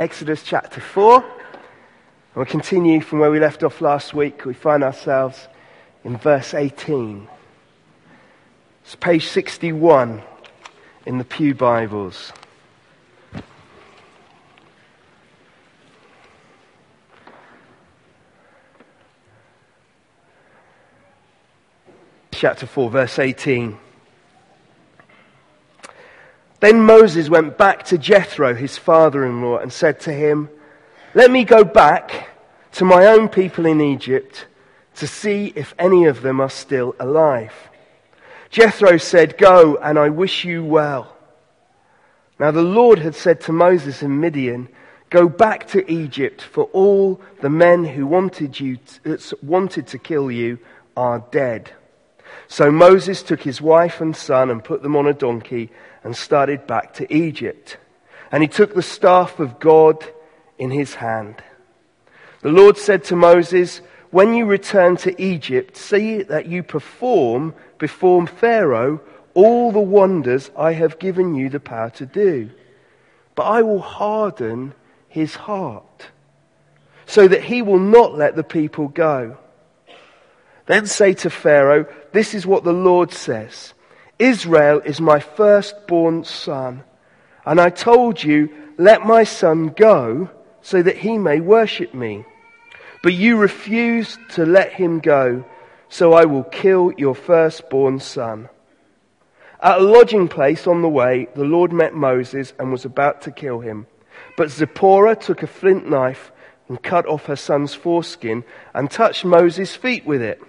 Exodus chapter 4. We'll continue from where we left off last week. We find ourselves in verse 18. It's page 61 in the Pew Bibles. Chapter 4, verse 18. Then Moses went back to Jethro, his father in law, and said to him, Let me go back to my own people in Egypt to see if any of them are still alive. Jethro said, Go, and I wish you well. Now the Lord had said to Moses in Midian, Go back to Egypt, for all the men who wanted, you to, uh, wanted to kill you are dead. So Moses took his wife and son and put them on a donkey and started back to Egypt. And he took the staff of God in his hand. The Lord said to Moses, When you return to Egypt, see that you perform before Pharaoh all the wonders I have given you the power to do. But I will harden his heart so that he will not let the people go. Then say to Pharaoh, This is what the Lord says. Israel is my firstborn son. And I told you, let my son go so that he may worship me. But you refused to let him go, so I will kill your firstborn son. At a lodging place on the way, the Lord met Moses and was about to kill him. But Zipporah took a flint knife and cut off her son's foreskin and touched Moses' feet with it.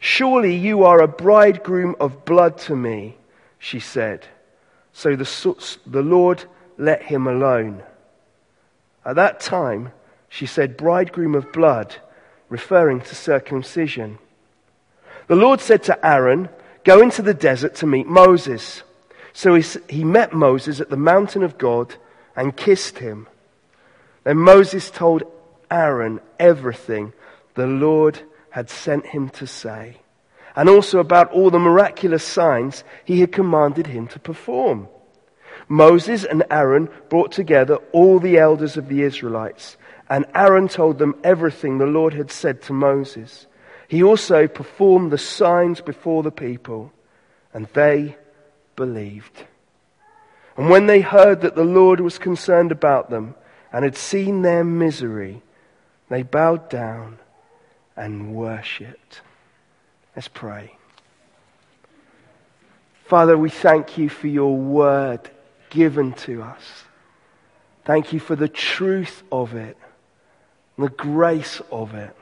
Surely you are a bridegroom of blood to me, she said. So the, the Lord let him alone. At that time, she said, bridegroom of blood, referring to circumcision. The Lord said to Aaron, Go into the desert to meet Moses. So he, he met Moses at the mountain of God and kissed him. Then Moses told Aaron everything the Lord had sent him to say, and also about all the miraculous signs he had commanded him to perform. Moses and Aaron brought together all the elders of the Israelites, and Aaron told them everything the Lord had said to Moses. He also performed the signs before the people, and they believed. And when they heard that the Lord was concerned about them and had seen their misery, they bowed down and worshipped. Let's pray. Father, we thank you for your word given to us. Thank you for the truth of it, the grace of it.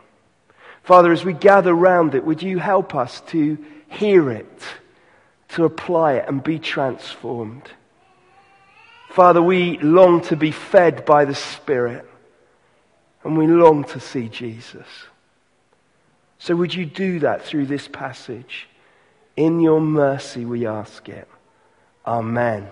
Father, as we gather round it, would you help us to hear it, to apply it, and be transformed? Father, we long to be fed by the Spirit, and we long to see Jesus. So would you do that through this passage? In your mercy we ask it. Amen.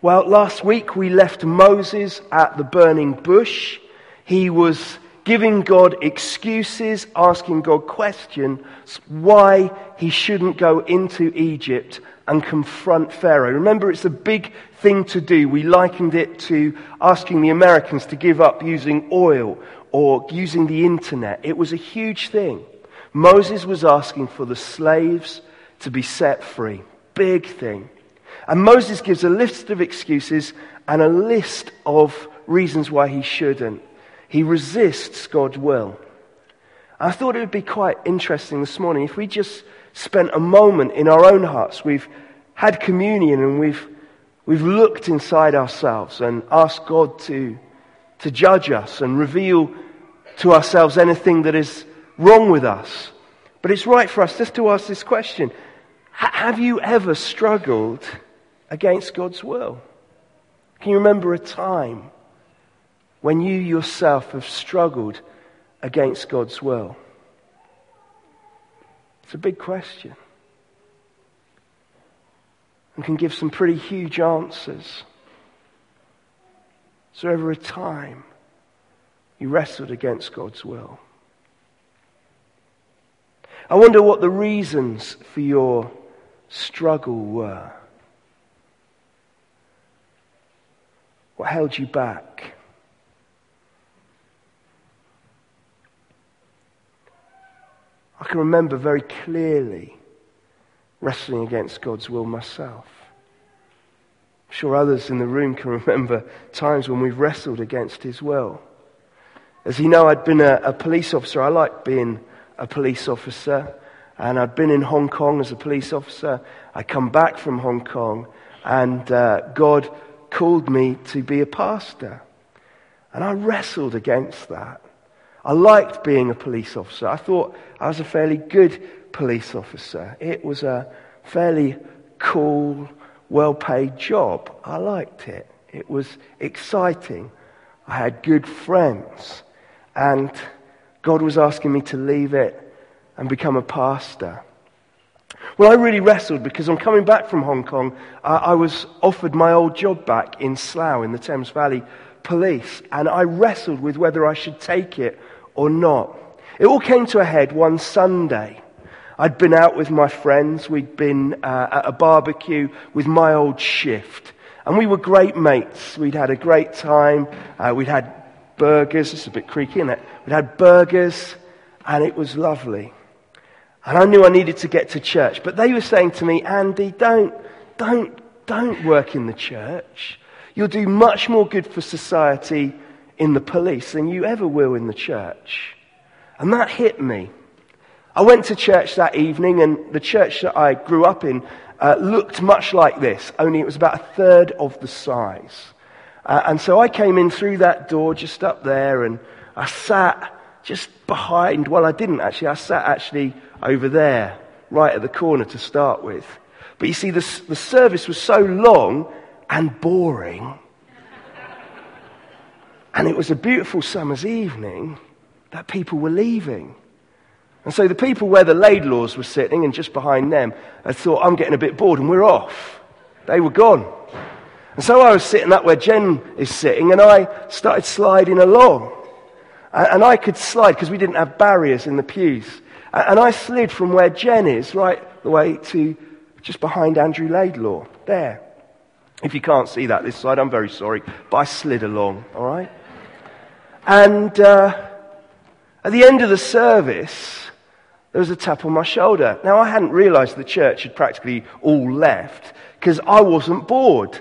Well, last week we left Moses at the burning bush. He was giving God excuses, asking God questions why he shouldn't go into Egypt and confront Pharaoh. Remember, it's a big thing to do. We likened it to asking the Americans to give up using oil or using the internet. It was a huge thing. Moses was asking for the slaves to be set free. Big thing. And Moses gives a list of excuses and a list of reasons why he shouldn't. He resists God's will. I thought it would be quite interesting this morning if we just spent a moment in our own hearts. We've had communion and we've, we've looked inside ourselves and asked God to, to judge us and reveal to ourselves anything that is wrong with us. But it's right for us just to ask this question Have you ever struggled against God's will? Can you remember a time when you yourself have struggled against God's will? It's a big question and can give some pretty huge answers. Is there ever a time you wrestled against God's will. I wonder what the reasons for your struggle were. What held you back? I can remember very clearly wrestling against God's will myself. I'm sure others in the room can remember times when we've wrestled against His will. As you know, I'd been a, a police officer. I liked being a police officer. And I'd been in Hong Kong as a police officer. I'd come back from Hong Kong, and uh, God called me to be a pastor. And I wrestled against that. I liked being a police officer. I thought I was a fairly good police officer. It was a fairly cool, well paid job. I liked it. It was exciting. I had good friends. And God was asking me to leave it and become a pastor. Well, I really wrestled because on coming back from Hong Kong, uh, I was offered my old job back in Slough in the Thames Valley Police, and I wrestled with whether I should take it or not. It all came to a head one Sunday. I'd been out with my friends. We'd been uh, at a barbecue with my old shift. And we were great mates. We'd had a great time. Uh, we'd had burgers. It's a bit creaky, isn't it? We'd had burgers, and it was lovely. And I knew I needed to get to church. But they were saying to me, Andy, don't, don't, don't work in the church. You'll do much more good for society in the police than you ever will in the church. And that hit me. I went to church that evening, and the church that I grew up in uh, looked much like this, only it was about a third of the size. Uh, and so I came in through that door just up there, and I sat just behind. Well, I didn't actually. I sat actually over there, right at the corner to start with. But you see, the, the service was so long and boring. And it was a beautiful summer's evening that people were leaving. And so the people where the Laidlaws were sitting and just behind them had thought, I'm getting a bit bored and we're off. They were gone. And so I was sitting up where Jen is sitting and I started sliding along. And I could slide because we didn't have barriers in the pews. And I slid from where Jen is right the way to just behind Andrew Laidlaw. There. If you can't see that this side, I'm very sorry. But I slid along, all right? And uh, at the end of the service, there was a tap on my shoulder. Now, I hadn't realized the church had practically all left because I wasn't bored.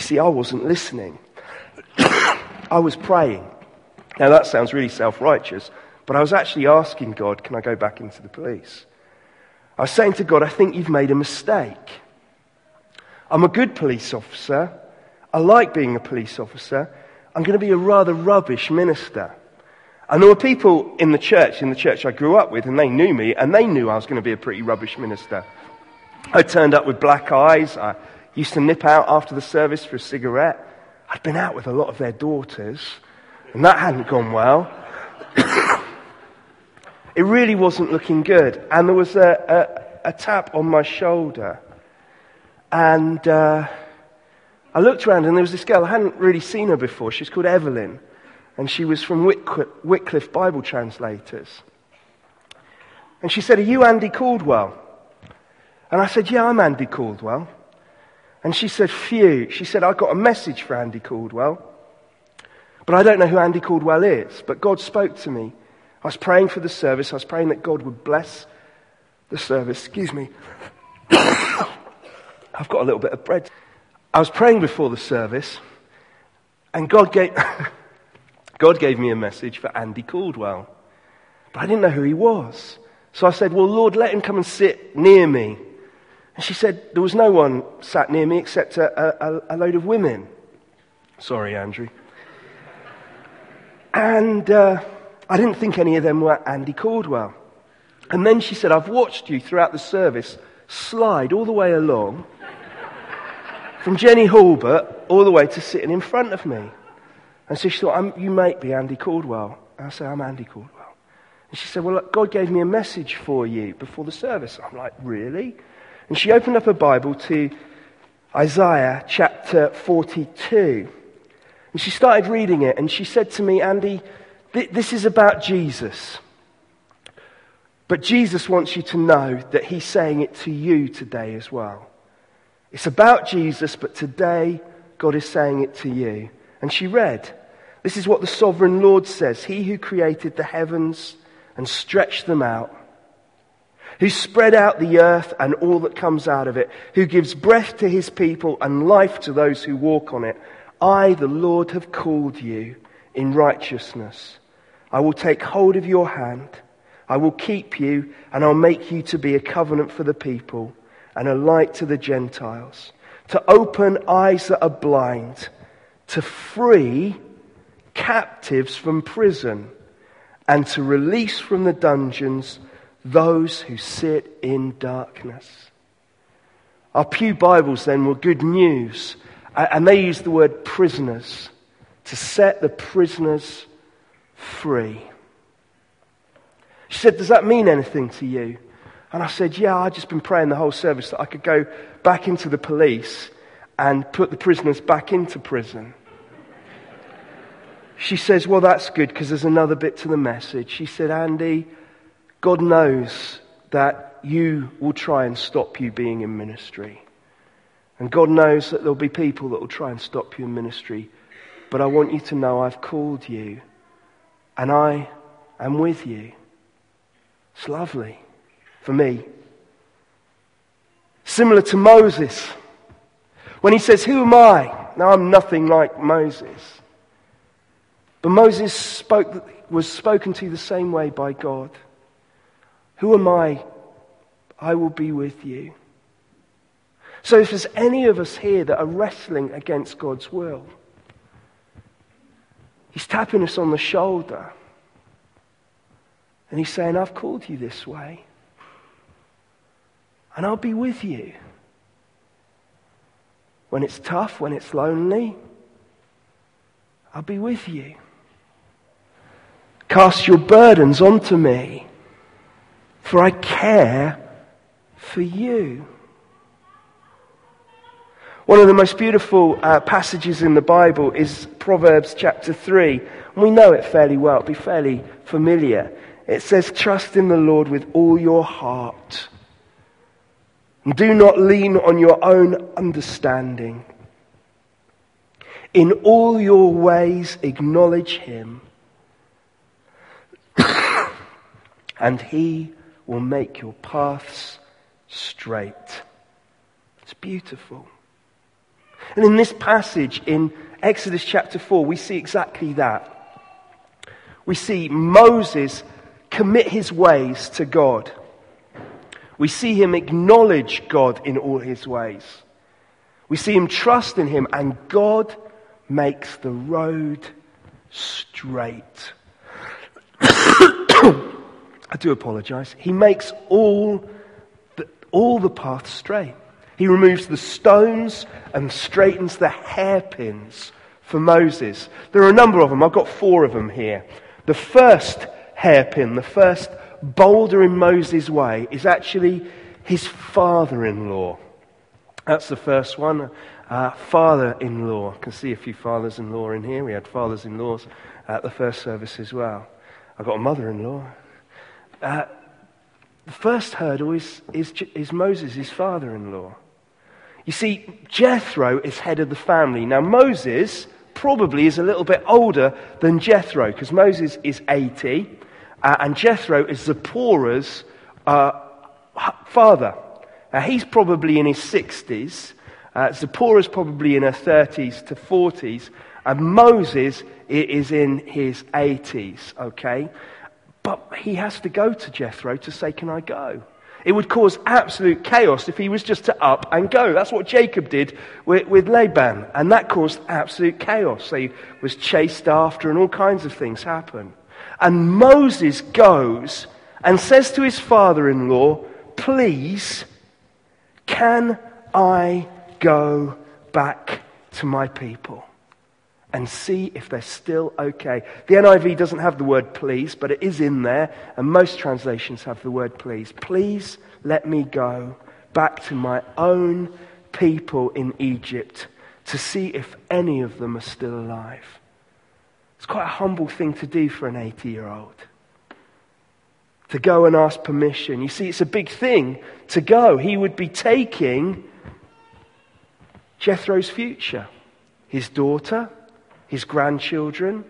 You see, I wasn't listening. I was praying. Now, that sounds really self righteous, but I was actually asking God, can I go back into the police? I was saying to God, I think you've made a mistake. I'm a good police officer. I like being a police officer. I'm going to be a rather rubbish minister. And there were people in the church, in the church I grew up with, and they knew me, and they knew I was going to be a pretty rubbish minister. I turned up with black eyes. I used to nip out after the service for a cigarette. I'd been out with a lot of their daughters, and that hadn't gone well. it really wasn't looking good. And there was a, a, a tap on my shoulder. And uh, I looked around, and there was this girl. I hadn't really seen her before. She was called Evelyn. And she was from Wycliffe, Wycliffe Bible Translators. And she said, Are you Andy Caldwell? And I said, Yeah, I'm Andy Caldwell. And she said, Phew. She said, "I've got a message for Andy Caldwell. But I don't know who Andy Caldwell is. But God spoke to me. I was praying for the service. I was praying that God would bless the service. Excuse me. I've got a little bit of bread. I was praying before the service, and God gave, God gave me a message for Andy Caldwell. But I didn't know who he was. So I said, Well, Lord, let him come and sit near me. And she said, There was no one sat near me except a, a, a load of women. Sorry, Andrew. And uh, I didn't think any of them were Andy Caldwell. And then she said, I've watched you throughout the service slide all the way along from Jenny Halbert all the way to sitting in front of me. And so she thought, You might be Andy Caldwell. And I said, I'm Andy Caldwell. And she said, Well, look, God gave me a message for you before the service. I'm like, Really? And she opened up her Bible to Isaiah chapter 42. And she started reading it, and she said to me, Andy, th- this is about Jesus. But Jesus wants you to know that he's saying it to you today as well. It's about Jesus, but today God is saying it to you. And she read, This is what the sovereign Lord says He who created the heavens and stretched them out, who spread out the earth and all that comes out of it, who gives breath to his people and life to those who walk on it. I, the Lord, have called you in righteousness. I will take hold of your hand. I will keep you, and I'll make you to be a covenant for the people and a light to the Gentiles, to open eyes that are blind, to free captives from prison, and to release from the dungeons those who sit in darkness. Our Pew Bibles then were good news, and they used the word prisoners to set the prisoners free. She said, Does that mean anything to you? And I said, Yeah, I've just been praying the whole service that I could go back into the police and put the prisoners back into prison. She says, Well, that's good because there's another bit to the message. She said, Andy, God knows that you will try and stop you being in ministry. And God knows that there'll be people that will try and stop you in ministry. But I want you to know I've called you and I am with you. It's lovely for me. Similar to Moses. When he says, Who am I? Now I'm nothing like Moses. But Moses spoke, was spoken to the same way by God. Who am I? I will be with you. So if there's any of us here that are wrestling against God's will, He's tapping us on the shoulder. And He's saying, I've called you this way. And I'll be with you. When it's tough, when it's lonely, I'll be with you. Cast your burdens onto me, for I care for you. One of the most beautiful uh, passages in the Bible is Proverbs chapter 3. We know it fairly well, it'll be fairly familiar. It says, Trust in the Lord with all your heart. And do not lean on your own understanding. In all your ways, acknowledge him, and he will make your paths straight. It's beautiful. And in this passage in Exodus chapter 4, we see exactly that. We see Moses commit his ways to God. We see him acknowledge God in all his ways. We see him trust in him, and God makes the road straight. I do apologize. He makes all the, all the paths straight. He removes the stones and straightens the hairpins for Moses. There are a number of them. I've got four of them here. The first hairpin, the first boulder in Moses' way, is actually his father in law. That's the first one. Uh, father in law. I can see a few fathers in law in here. We had fathers in laws at the first service as well. I've got a mother in law. Uh, the first hurdle is, is, is Moses, his father in law. You see, Jethro is head of the family. Now, Moses probably is a little bit older than Jethro because Moses is 80 uh, and Jethro is Zipporah's uh, father. Uh, he's probably in his 60s. Uh, Zipporah's probably in her 30s to 40s. And Moses is in his 80s, okay? But he has to go to Jethro to say, Can I go? It would cause absolute chaos if he was just to up and go. That's what Jacob did with, with Laban. And that caused absolute chaos. He was chased after and all kinds of things happen. And Moses goes and says to his father in law, Please, can I go back to my people? And see if they're still okay. The NIV doesn't have the word please, but it is in there, and most translations have the word please. Please let me go back to my own people in Egypt to see if any of them are still alive. It's quite a humble thing to do for an 80 year old. To go and ask permission. You see, it's a big thing to go. He would be taking Jethro's future, his daughter, his grandchildren,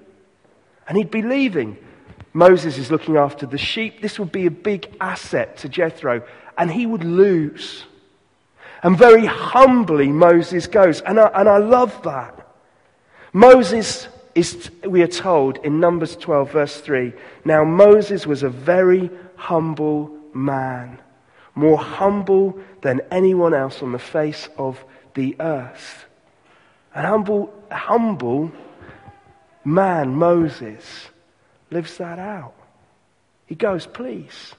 and he'd be leaving. Moses is looking after the sheep. This would be a big asset to Jethro, and he would lose. And very humbly, Moses goes. And I, and I love that. Moses is, we are told in Numbers 12, verse 3 Now Moses was a very humble man, more humble than anyone else on the face of the earth. And humble, humble man, Moses, lives that out. He goes, Please.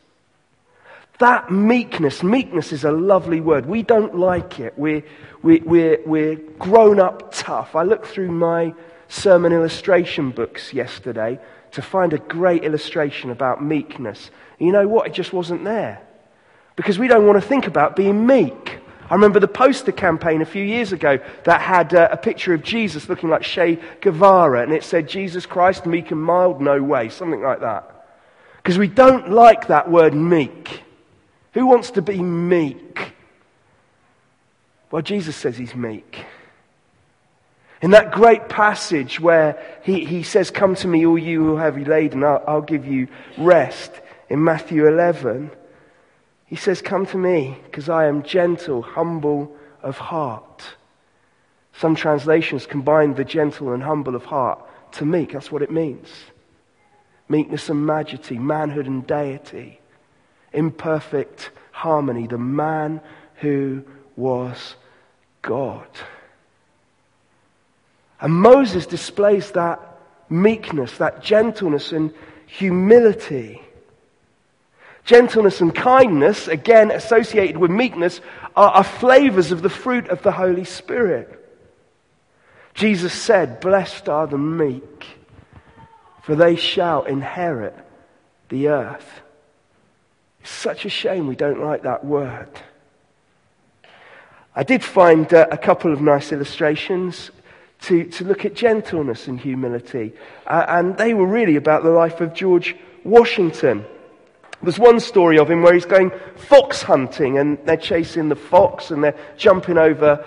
That meekness, meekness is a lovely word. We don't like it. We're, we're, we're, we're grown up tough. I looked through my sermon illustration books yesterday to find a great illustration about meekness. And you know what? It just wasn't there. Because we don't want to think about being meek. I remember the poster campaign a few years ago that had uh, a picture of Jesus looking like Che Guevara, and it said, Jesus Christ, meek and mild, no way, something like that. Because we don't like that word meek. Who wants to be meek? Well, Jesus says he's meek. In that great passage where he, he says, Come to me, all you who are heavy laden, I'll, I'll give you rest, in Matthew 11, he says, Come to me, because I am gentle, humble of heart. Some translations combine the gentle and humble of heart to meek. That's what it means. Meekness and majesty, manhood and deity imperfect harmony, the man who was God. And Moses displays that meekness, that gentleness and humility. Gentleness and kindness, again associated with meekness, are, are flavors of the fruit of the Holy Spirit. Jesus said, Blessed are the meek, for they shall inherit the earth. It's such a shame we don't like that word. I did find uh, a couple of nice illustrations to, to look at gentleness and humility, uh, and they were really about the life of George Washington. There's one story of him where he's going fox hunting and they're chasing the fox and they're jumping over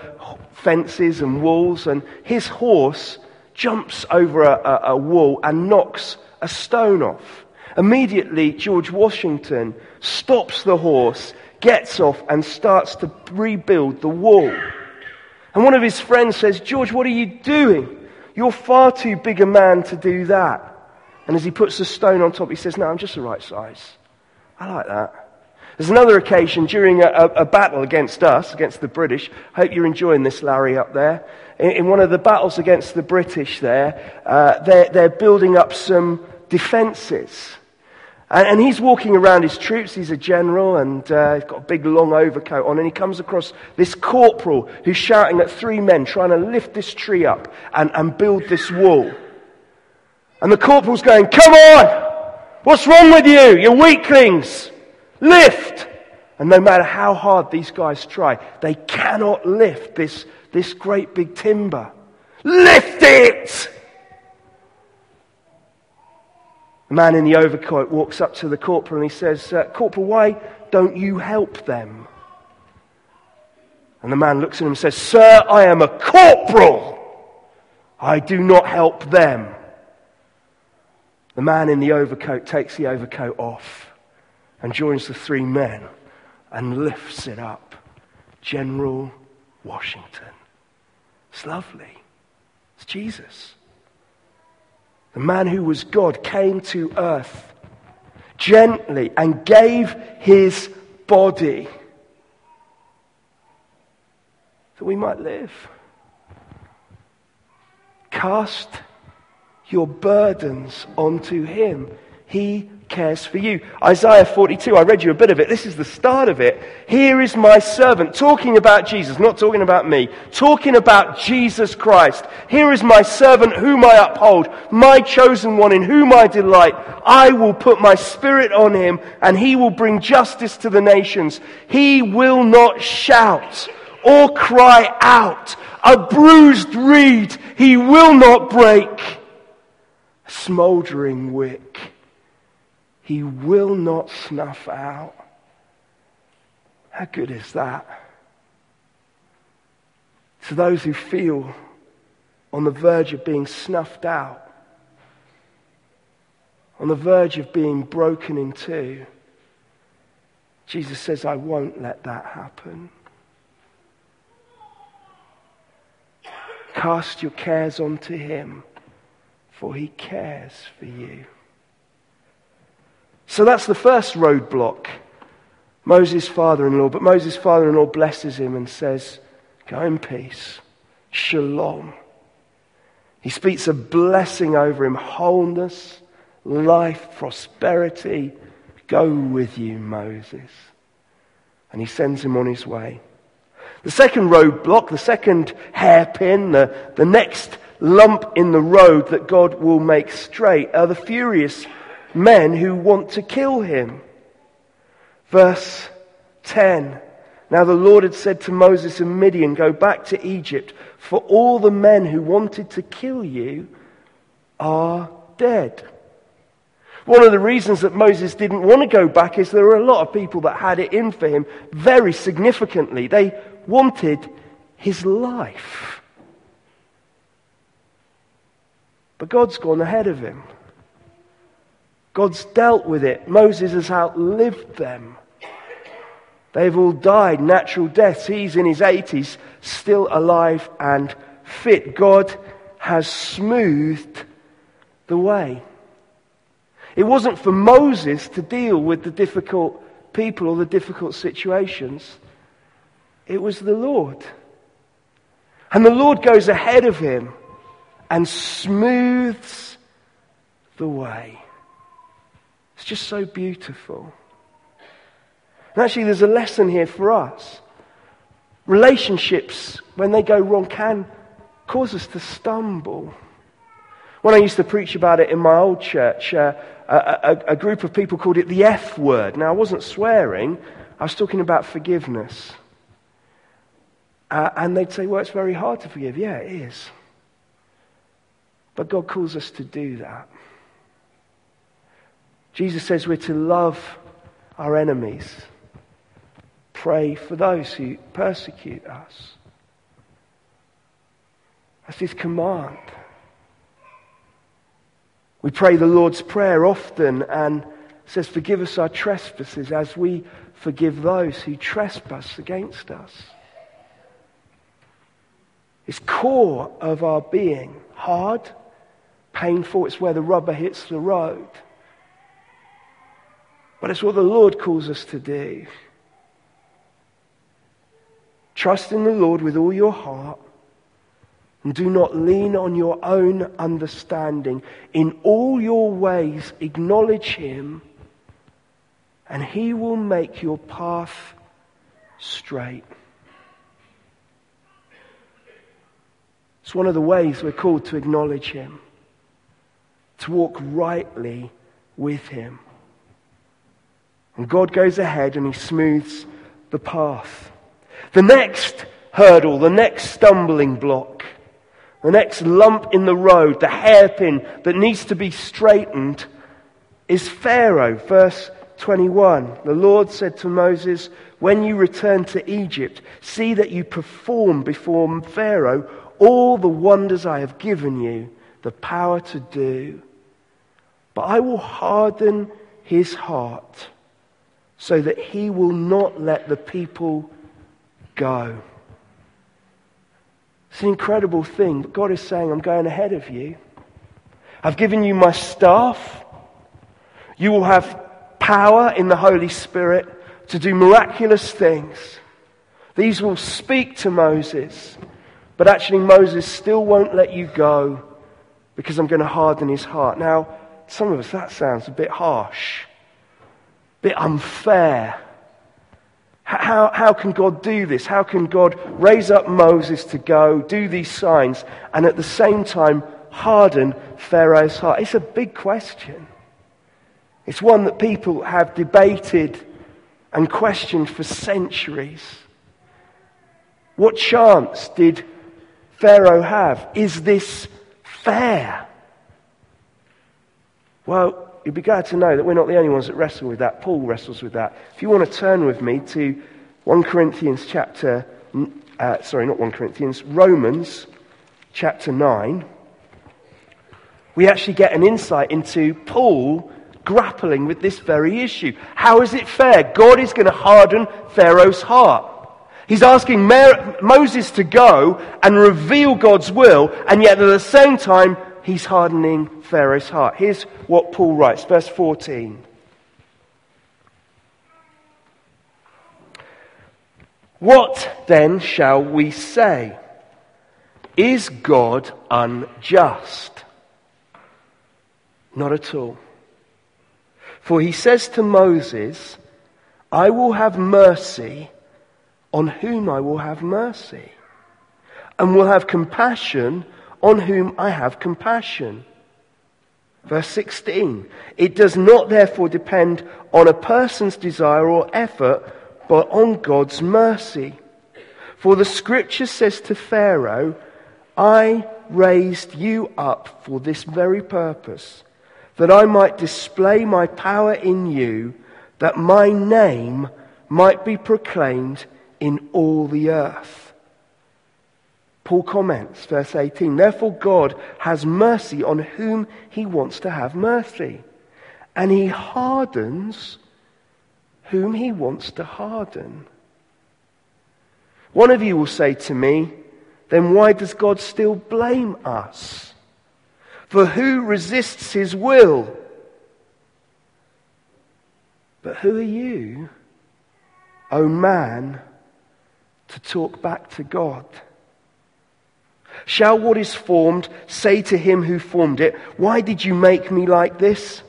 fences and walls and his horse jumps over a, a, a wall and knocks a stone off. Immediately, George Washington stops the horse, gets off, and starts to rebuild the wall. And one of his friends says, George, what are you doing? You're far too big a man to do that. And as he puts the stone on top, he says, No, I'm just the right size. I like that. There's another occasion during a, a, a, battle against us, against the British. Hope you're enjoying this, Larry, up there. In, in one of the battles against the British there, uh, they're, they're building up some defenses. And, and, he's walking around his troops. He's a general and uh, he's got a big long overcoat on. And he comes across this corporal who's shouting at three men trying to lift this tree up and, and build this wall. And the corporal's going, Come on! What's wrong with you? You weaklings! Lift! And no matter how hard these guys try, they cannot lift this, this great big timber. Lift it! The man in the overcoat walks up to the corporal and he says, uh, Corporal, why don't you help them? And the man looks at him and says, Sir, I am a corporal. I do not help them. The man in the overcoat takes the overcoat off and joins the three men and lifts it up. General Washington. It's lovely. It's Jesus. The man who was God came to earth gently and gave his body that we might live. Cast your burdens onto him. He cares for you. Isaiah 42, I read you a bit of it. This is the start of it. Here is my servant, talking about Jesus, not talking about me, talking about Jesus Christ. Here is my servant whom I uphold, my chosen one in whom I delight. I will put my spirit on him and he will bring justice to the nations. He will not shout or cry out. A bruised reed he will not break. Smoldering wick he will not snuff out. How good is that? To those who feel on the verge of being snuffed out, on the verge of being broken in two, Jesus says, I won't let that happen. Cast your cares onto him, for he cares for you. So that's the first roadblock. Moses' father in law. But Moses' father in law blesses him and says, Go in peace. Shalom. He speaks a blessing over him wholeness, life, prosperity. Go with you, Moses. And he sends him on his way. The second roadblock, the second hairpin, the, the next lump in the road that God will make straight are the furious men who want to kill him. Verse 10. Now the Lord had said to Moses and Midian, Go back to Egypt, for all the men who wanted to kill you are dead. One of the reasons that Moses didn't want to go back is there were a lot of people that had it in for him very significantly. They wanted his life. But God's gone ahead of him. God's dealt with it. Moses has outlived them. They've all died natural deaths. He's in his 80s, still alive and fit. God has smoothed the way. It wasn't for Moses to deal with the difficult people or the difficult situations. It was the Lord. And the Lord goes ahead of him and smooths the way. It's just so beautiful. And actually, there's a lesson here for us. Relationships, when they go wrong, can cause us to stumble. When I used to preach about it in my old church, uh, a, a, a group of people called it the F word. Now, I wasn't swearing, I was talking about forgiveness. Uh, and they'd say, well, it's very hard to forgive. Yeah, it is. But God calls us to do that. Jesus says we're to love our enemies pray for those who persecute us. That's his command. We pray the Lord's Prayer often and says, Forgive us our trespasses as we forgive those who trespass against us. It's core of our being. Hard, painful, it's where the rubber hits the road. But it's what the Lord calls us to do. Trust in the Lord with all your heart and do not lean on your own understanding. In all your ways, acknowledge Him, and He will make your path straight. It's one of the ways we're called to acknowledge Him, to walk rightly with Him. And God goes ahead and He smooths the path. The next hurdle, the next stumbling block, the next lump in the road, the hairpin that needs to be straightened is Pharaoh. Verse 21. The Lord said to Moses, When you return to Egypt, see that you perform before Pharaoh all the wonders I have given you the power to do. But I will harden his heart so that he will not let the people go. It's an incredible thing, but God is saying, I'm going ahead of you. I've given you my staff. You will have power in the Holy Spirit to do miraculous things. These will speak to Moses, but actually, Moses still won't let you go because I'm going to harden his heart. Now, some of us, that sounds a bit harsh, a bit unfair. How, how can God do this? How can God raise up Moses to go, do these signs, and at the same time harden Pharaoh's heart? It's a big question. It's one that people have debated and questioned for centuries. What chance did Pharaoh have? Is this fair? Well, you'd be glad to know that we're not the only ones that wrestle with that. Paul wrestles with that. If you want to turn with me to 1 Corinthians chapter, uh, sorry, not 1 Corinthians, Romans chapter 9, we actually get an insight into Paul grappling with this very issue. How is it fair? God is going to harden Pharaoh's heart. He's asking Moses to go and reveal God's will, and yet at the same time, he's hardening Pharaoh's heart. Here's what Paul writes, verse 14. What then shall we say? Is God unjust? Not at all. For he says to Moses, I will have mercy on whom I will have mercy, and will have compassion on whom I have compassion. Verse 16. It does not therefore depend on a person's desire or effort, but on God's mercy. For the scripture says to Pharaoh, I raised you up for this very purpose that I might display my power in you, that my name might be proclaimed in all the earth. Paul comments, verse 18, Therefore God has mercy on whom he wants to have mercy, and he hardens whom he wants to harden. One of you will say to me, then why does God still blame us? For who resists his will? But who are you, O oh man, to talk back to God? Shall what is formed say to him who formed it, Why did you make me like this?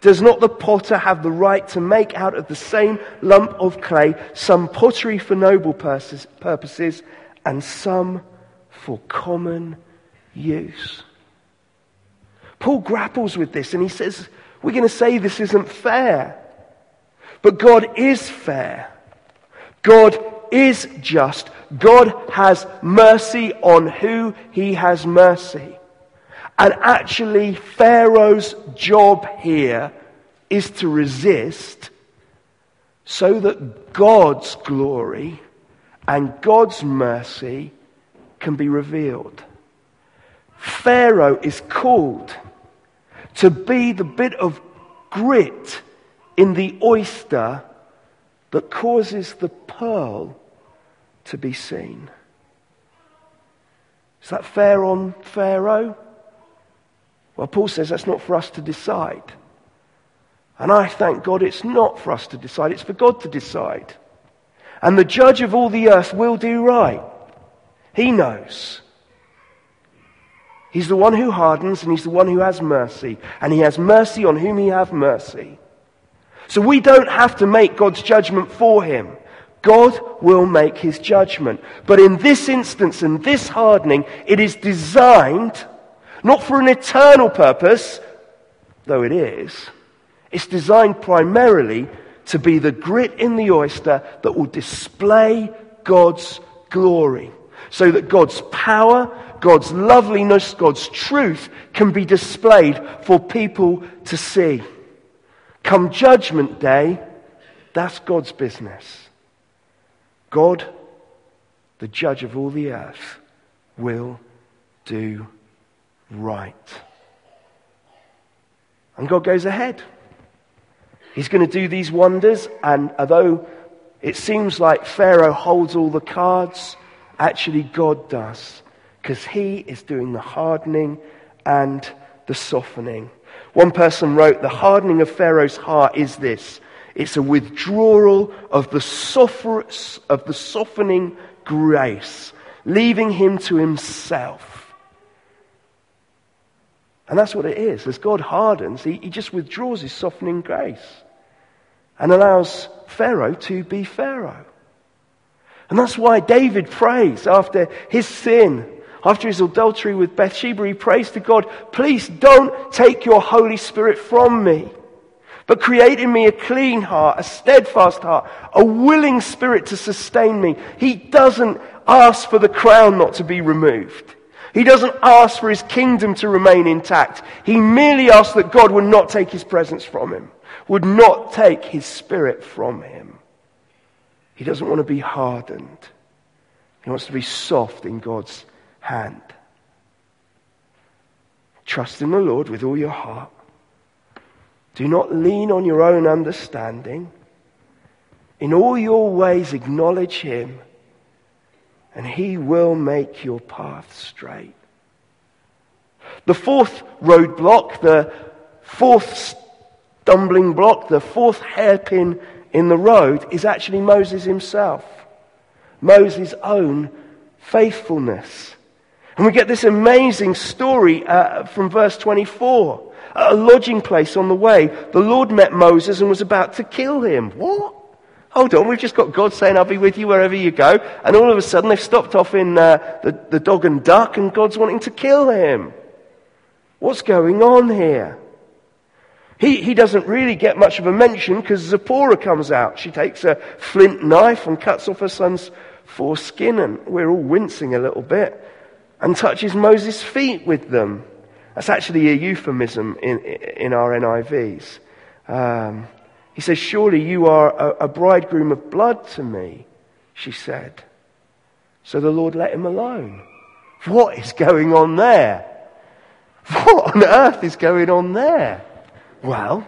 Does not the potter have the right to make out of the same lump of clay some pottery for noble purposes and some for common use? Paul grapples with this and he says, We're going to say this isn't fair. But God is fair. God is just. God has mercy on who he has mercy. And actually, Pharaoh's job here is to resist so that God's glory and God's mercy can be revealed. Pharaoh is called to be the bit of grit in the oyster that causes the pearl to be seen. Is that fair on Pharaoh? Well, Paul says that's not for us to decide. And I thank God it's not for us to decide, it's for God to decide. And the judge of all the earth will do right. He knows. He's the one who hardens and he's the one who has mercy. And he has mercy on whom he has mercy. So we don't have to make God's judgment for him. God will make his judgment. But in this instance and this hardening, it is designed not for an eternal purpose, though it is. It's designed primarily to be the grit in the oyster that will display God's glory. So that God's power God's loveliness, God's truth can be displayed for people to see. Come Judgment Day, that's God's business. God, the judge of all the earth, will do right. And God goes ahead. He's going to do these wonders, and although it seems like Pharaoh holds all the cards, actually God does because he is doing the hardening and the softening. One person wrote, The hardening of Pharaoh's heart is this it's a withdrawal of the, suffer- of the softening grace, leaving him to himself. And that's what it is. As God hardens, he, he just withdraws his softening grace and allows Pharaoh to be Pharaoh. And that's why David prays after his sin after his adultery with Bathsheba, he prays to God, please don't take your Holy Spirit from me, but create in me a clean heart, a steadfast heart, a willing spirit to sustain me. He doesn't ask for the crown not to be removed. He doesn't ask for his kingdom to remain intact. He merely asks that God would not take his presence from him, would not take his spirit from him. He doesn't want to be hardened. He wants to be soft in God's hand. Trust in the Lord with all your heart. Do not lean on your own understanding. In all your ways, acknowledge Him, and He will make your path straight. The fourth roadblock, the fourth stumbling block, the fourth hairpin in the road is actually Moses himself. Moses' own faithfulness. And we get this amazing story uh, from verse 24. At a lodging place on the way, the Lord met Moses and was about to kill him. What? Hold on, we've just got God saying, I'll be with you wherever you go. And all of a sudden, they've stopped off in uh, the, the dog and duck, and God's wanting to kill him. What's going on here? He, he doesn't really get much of a mention because Zipporah comes out. She takes a flint knife and cuts off her son's foreskin, and we're all wincing a little bit, and touches Moses' feet with them. That's actually a euphemism in, in our NIVs. Um, he says, Surely you are a, a bridegroom of blood to me, she said. So the Lord let him alone. What is going on there? What on earth is going on there? Well,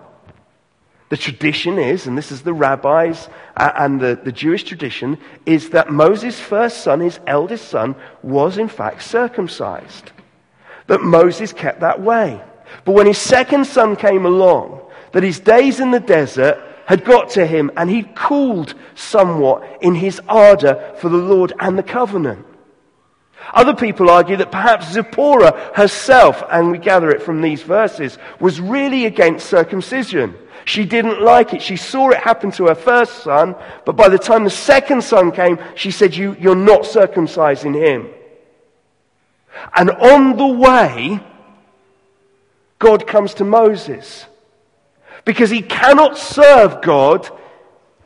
the tradition is, and this is the rabbis uh, and the, the Jewish tradition, is that Moses' first son, his eldest son, was in fact circumcised. That Moses kept that way. But when his second son came along, that his days in the desert had got to him and he'd cooled somewhat in his ardor for the Lord and the covenant. Other people argue that perhaps Zipporah herself, and we gather it from these verses, was really against circumcision. She didn't like it. She saw it happen to her first son, but by the time the second son came, she said, you, You're not circumcising him. And on the way, God comes to Moses. Because he cannot serve God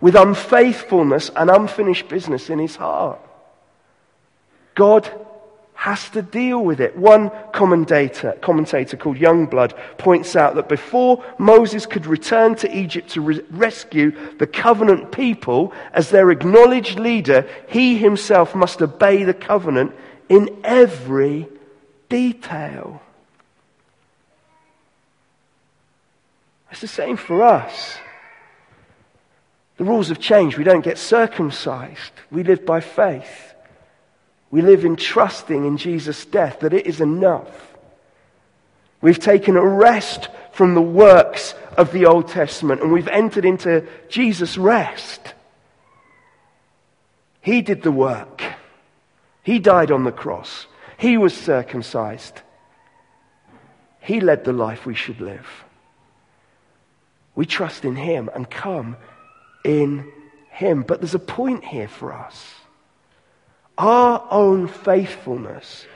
with unfaithfulness and unfinished business in his heart. God has to deal with it. One commentator, commentator called Youngblood points out that before Moses could return to Egypt to re- rescue the covenant people as their acknowledged leader, he himself must obey the covenant in every detail. It's the same for us. The rules have changed. We don't get circumcised. We live by faith. We live in trusting in Jesus' death that it is enough. We've taken a rest from the works of the Old Testament and we've entered into Jesus' rest. He did the work. He died on the cross. He was circumcised. He led the life we should live. We trust in Him and come in Him. But there's a point here for us. Our own faithfulness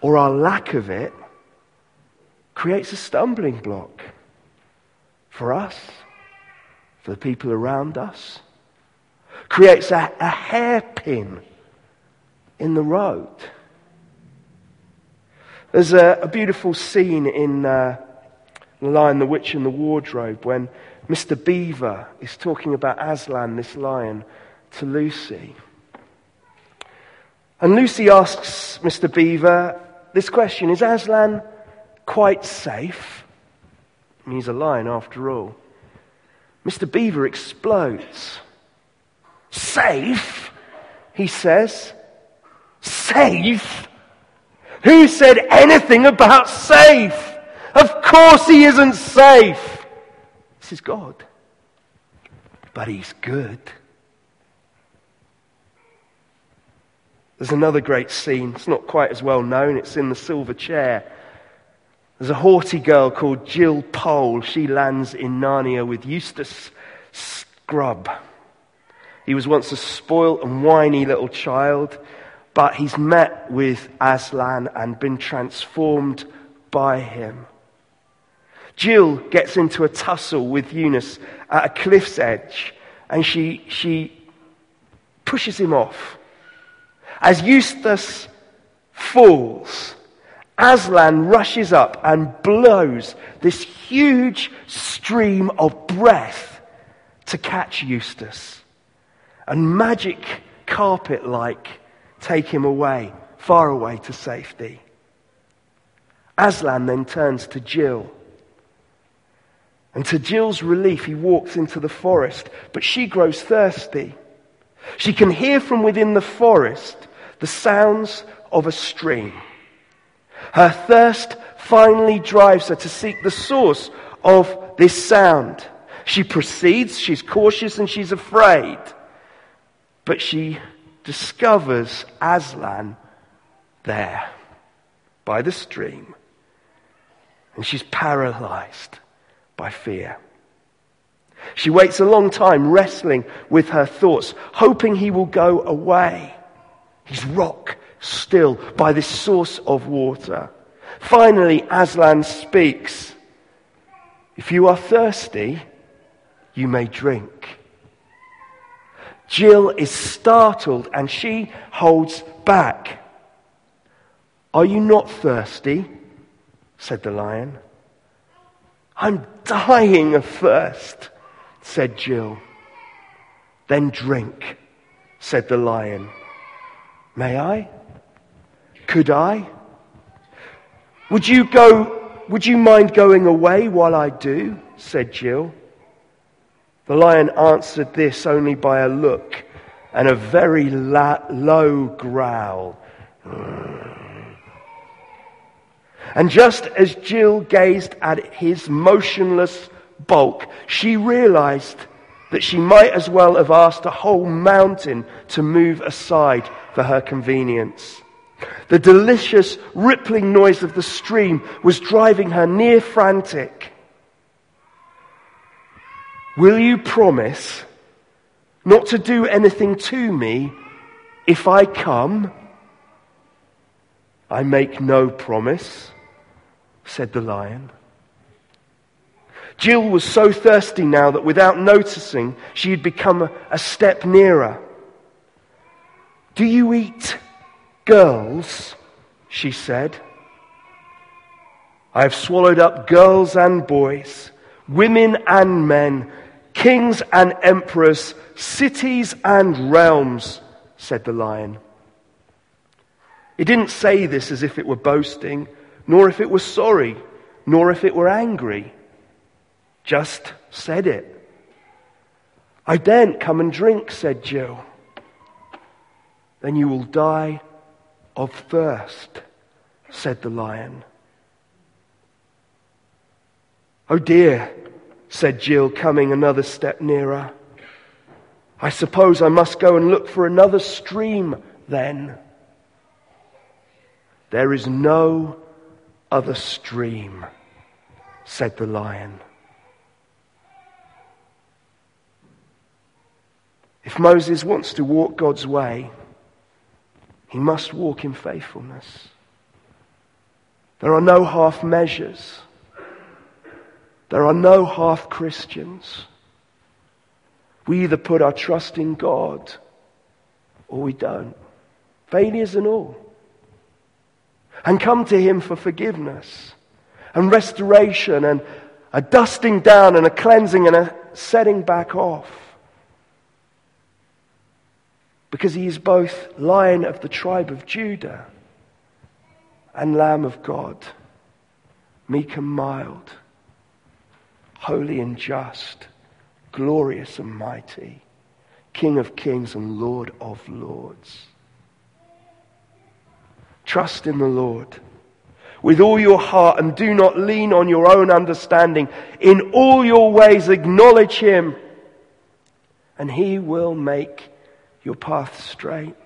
or our lack of it creates a stumbling block for us, for the people around us, creates a, a hairpin in the road. There's a, a beautiful scene in uh, The Lion, the Witch, and the Wardrobe when Mr. Beaver is talking about Aslan, this lion, to Lucy. And Lucy asks Mr. Beaver this question Is Aslan quite safe? He's a lion after all. Mr. Beaver explodes. Safe? He says. Safe? Who said anything about safe? Of course he isn't safe. This is God. But he's good. There's another great scene. It's not quite as well known. It's in the silver chair. There's a haughty girl called Jill Pole. She lands in Narnia with Eustace Scrubb. He was once a spoilt and whiny little child, but he's met with Aslan and been transformed by him. Jill gets into a tussle with Eustace at a cliff's edge, and she, she pushes him off. As Eustace falls, Aslan rushes up and blows this huge stream of breath to catch Eustace. And magic carpet like take him away, far away to safety. Aslan then turns to Jill. And to Jill's relief, he walks into the forest, but she grows thirsty. She can hear from within the forest the sounds of a stream. Her thirst finally drives her to seek the source of this sound. She proceeds, she's cautious and she's afraid. But she discovers Aslan there by the stream. And she's paralyzed by fear. She waits a long time, wrestling with her thoughts, hoping he will go away. He's rock still by this source of water. Finally, Aslan speaks. If you are thirsty, you may drink. Jill is startled and she holds back. Are you not thirsty? said the lion. I'm dying of thirst, said Jill. Then drink, said the lion. May I? Could I? Would you go, would you mind going away while I do? said Jill. The lion answered this only by a look and a very la- low growl. And just as Jill gazed at his motionless bulk, she realized that she might as well have asked a whole mountain to move aside for her convenience. The delicious rippling noise of the stream was driving her near frantic. Will you promise not to do anything to me if I come? I make no promise, said the lion. Jill was so thirsty now that without noticing, she had become a, step nearer. Do you eat girls? she said. I have swallowed up girls and boys, women and men, kings and emperors, cities and realms, said the lion. He didn't say this as if it were boasting, nor if it were sorry, nor if it were angry. Just said it. I daren't come and drink, said Jill. Then you will die of thirst, said the lion. Oh dear, said Jill, coming another step nearer. I suppose I must go and look for another stream then. There is no other stream, said the lion. If Moses wants to walk God's way, he must walk in faithfulness. There are no half measures. There are no half Christians. We either put our trust in God or we don't. Failures and all. And come to Him for forgiveness and restoration and a dusting down and a cleansing and a setting back off. Because He is both Lion of the tribe of Judah and Lamb of God, meek and mild holy and just, glorious and mighty, King of kings and Lord of lords. Trust in the Lord with all your heart and do not lean on your own understanding. In all your ways, acknowledge Him, and He will make your path straight.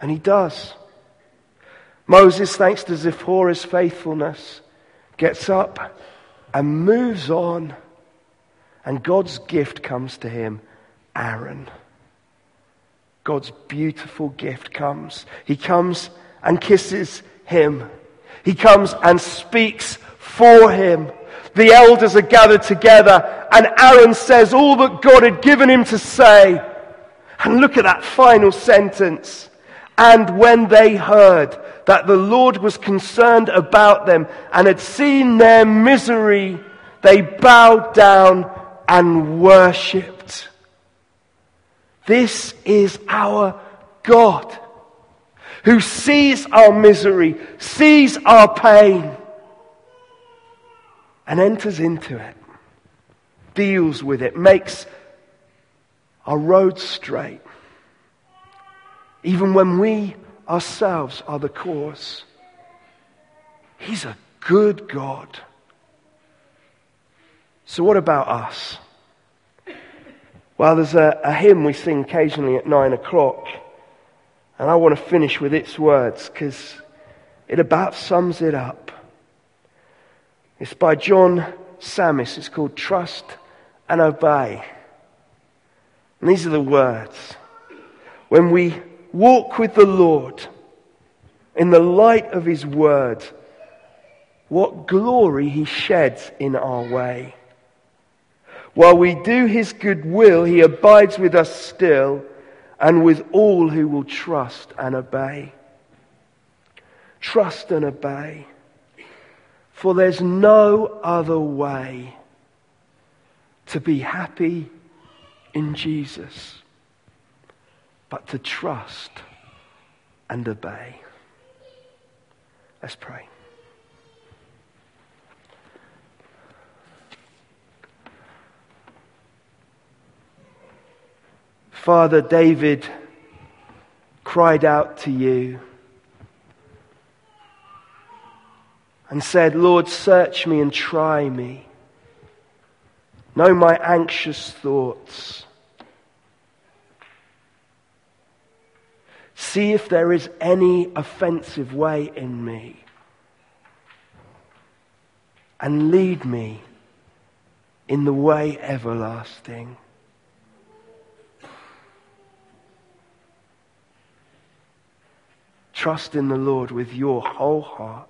And He does. Moses, thanks to Zipporah's faithfulness, gets up and moves on. And God's gift comes to him Aaron. God's beautiful gift comes. He comes and kisses him. He comes and speaks for him. The elders are gathered together, and Aaron says all that God had given him to say. And look at that final sentence. And when they heard that the Lord was concerned about them and had seen their misery, they bowed down and worshipped. This is our God. who sees our misery, sees our pain, and enters into it, deals with it, makes our road straight, even when we ourselves are the cause. He's a good God. So, what about us? Well, there's a, a hymn we sing occasionally at nine o'clock, and I want to finish with its words because it about sums it up. It's by John Sammis. It's called Trust and Obey. And these are the words. When we walk with the Lord in the light of His word, what glory He sheds in our way. While we do his good will, he abides with us still and with all who will trust and obey. Trust and obey. For there's no other way to be happy Jesus but to trust and obey. Let's pray. Father, David cried out to you and said, Lord, search me and try me. Know my anxious thoughts. See if there is any offensive way in me. And lead me in the way everlasting. Trust in the Lord with your whole heart.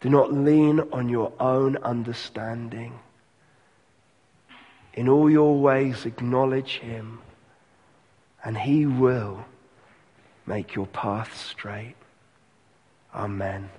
Do not lean on your own understanding. In all your ways, acknowledge Him, and He will make your path straight. Amen.